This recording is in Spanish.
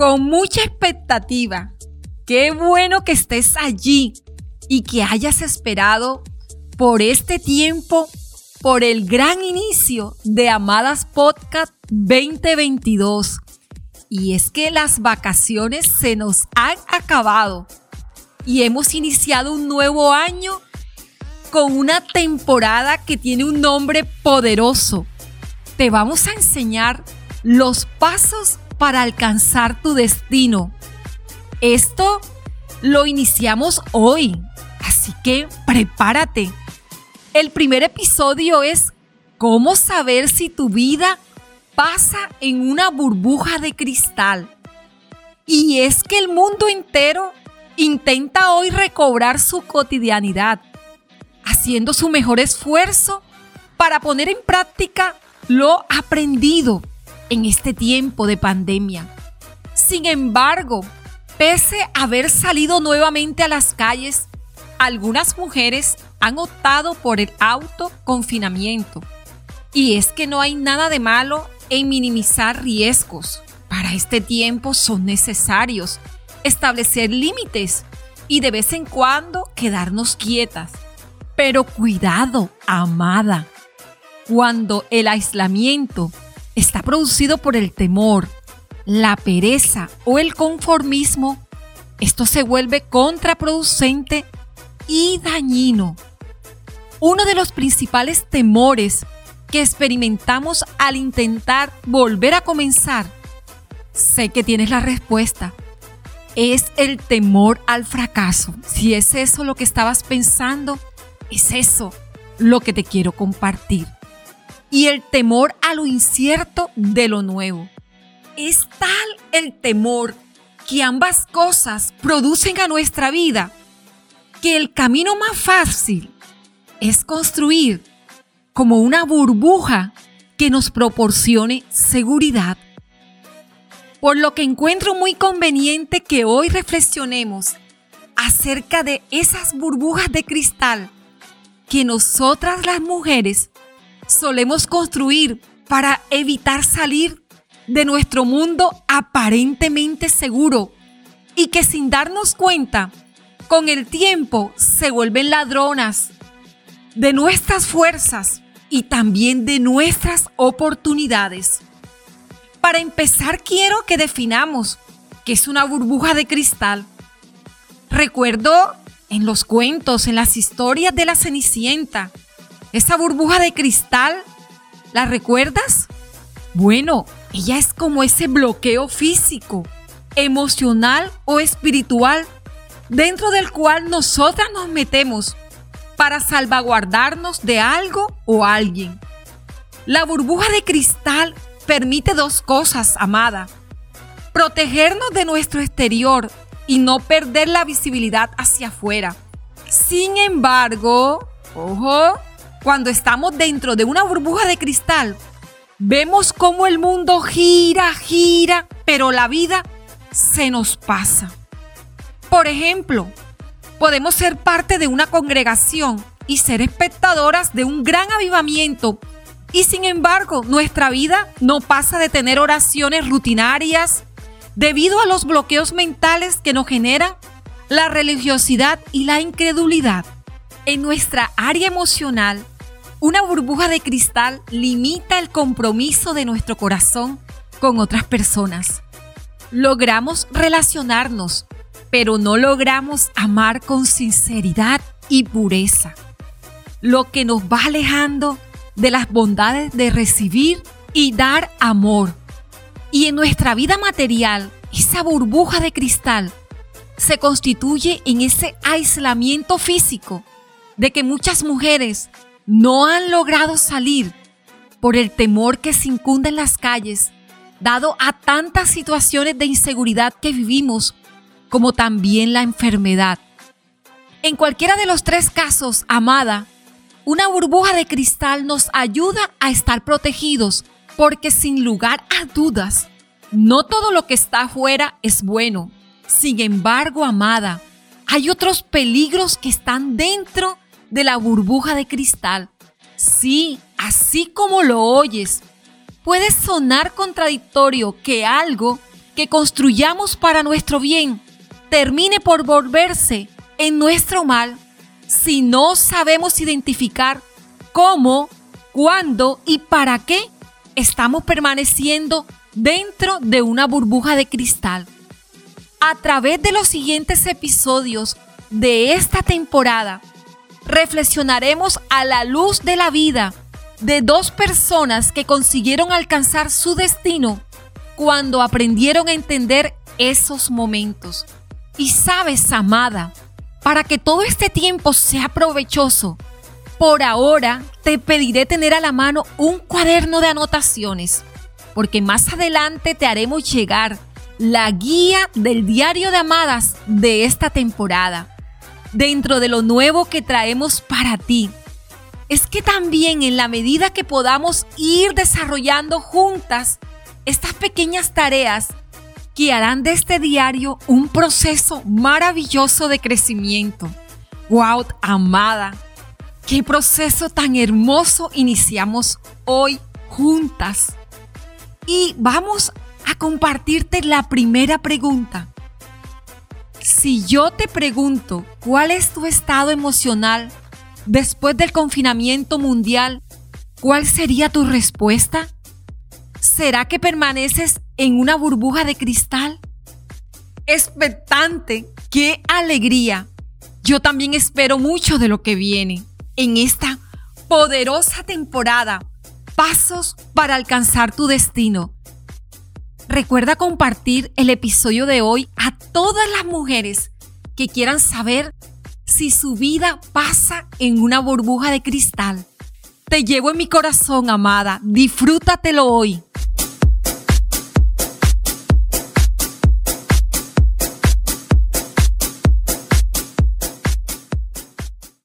con mucha expectativa. Qué bueno que estés allí y que hayas esperado por este tiempo, por el gran inicio de Amadas Podcast 2022. Y es que las vacaciones se nos han acabado y hemos iniciado un nuevo año con una temporada que tiene un nombre poderoso. Te vamos a enseñar los pasos para alcanzar tu destino. Esto lo iniciamos hoy, así que prepárate. El primer episodio es cómo saber si tu vida pasa en una burbuja de cristal. Y es que el mundo entero intenta hoy recobrar su cotidianidad, haciendo su mejor esfuerzo para poner en práctica lo aprendido en este tiempo de pandemia. Sin embargo, pese a haber salido nuevamente a las calles, algunas mujeres han optado por el autoconfinamiento. Y es que no hay nada de malo en minimizar riesgos. Para este tiempo son necesarios establecer límites y de vez en cuando quedarnos quietas. Pero cuidado, amada. Cuando el aislamiento está producido por el temor, la pereza o el conformismo, esto se vuelve contraproducente y dañino. Uno de los principales temores que experimentamos al intentar volver a comenzar, sé que tienes la respuesta, es el temor al fracaso. Si es eso lo que estabas pensando, es eso lo que te quiero compartir y el temor a lo incierto de lo nuevo. Es tal el temor que ambas cosas producen a nuestra vida que el camino más fácil es construir como una burbuja que nos proporcione seguridad. Por lo que encuentro muy conveniente que hoy reflexionemos acerca de esas burbujas de cristal que nosotras las mujeres solemos construir para evitar salir de nuestro mundo aparentemente seguro y que sin darnos cuenta, con el tiempo se vuelven ladronas de nuestras fuerzas y también de nuestras oportunidades. Para empezar, quiero que definamos qué es una burbuja de cristal. Recuerdo en los cuentos, en las historias de la Cenicienta, esa burbuja de cristal, ¿la recuerdas? Bueno, ella es como ese bloqueo físico, emocional o espiritual dentro del cual nosotras nos metemos para salvaguardarnos de algo o alguien. La burbuja de cristal permite dos cosas, amada. Protegernos de nuestro exterior y no perder la visibilidad hacia afuera. Sin embargo, ojo, cuando estamos dentro de una burbuja de cristal, vemos cómo el mundo gira, gira, pero la vida se nos pasa. Por ejemplo, podemos ser parte de una congregación y ser espectadoras de un gran avivamiento y sin embargo nuestra vida no pasa de tener oraciones rutinarias debido a los bloqueos mentales que nos generan la religiosidad y la incredulidad. En nuestra área emocional una burbuja de cristal limita el compromiso de nuestro corazón con otras personas. Logramos relacionarnos, pero no logramos amar con sinceridad y pureza, lo que nos va alejando de las bondades de recibir y dar amor. Y en nuestra vida material, esa burbuja de cristal se constituye en ese aislamiento físico de que muchas mujeres no han logrado salir por el temor que se incunde en las calles, dado a tantas situaciones de inseguridad que vivimos, como también la enfermedad. En cualquiera de los tres casos, amada, una burbuja de cristal nos ayuda a estar protegidos, porque sin lugar a dudas, no todo lo que está afuera es bueno. Sin embargo, amada, hay otros peligros que están dentro de la burbuja de cristal. Sí, así como lo oyes. Puede sonar contradictorio que algo que construyamos para nuestro bien termine por volverse en nuestro mal si no sabemos identificar cómo, cuándo y para qué estamos permaneciendo dentro de una burbuja de cristal. A través de los siguientes episodios de esta temporada, reflexionaremos a la luz de la vida de dos personas que consiguieron alcanzar su destino cuando aprendieron a entender esos momentos. Y sabes, amada, para que todo este tiempo sea provechoso, por ahora te pediré tener a la mano un cuaderno de anotaciones, porque más adelante te haremos llegar la guía del diario de amadas de esta temporada, dentro de lo nuevo que traemos para ti. Es que también en la medida que podamos ir desarrollando juntas estas pequeñas tareas que harán de este diario un proceso maravilloso de crecimiento. ¡Wow, amada! ¡Qué proceso tan hermoso iniciamos hoy juntas! Y vamos a compartirte la primera pregunta. Si yo te pregunto cuál es tu estado emocional después del confinamiento mundial, ¿cuál sería tu respuesta? ¿Será que permaneces en una burbuja de cristal? Expectante, qué alegría. Yo también espero mucho de lo que viene en esta poderosa temporada. Pasos para alcanzar tu destino. Recuerda compartir el episodio de hoy a todas las mujeres que quieran saber si su vida pasa en una burbuja de cristal. Te llevo en mi corazón, amada. Disfrútatelo hoy.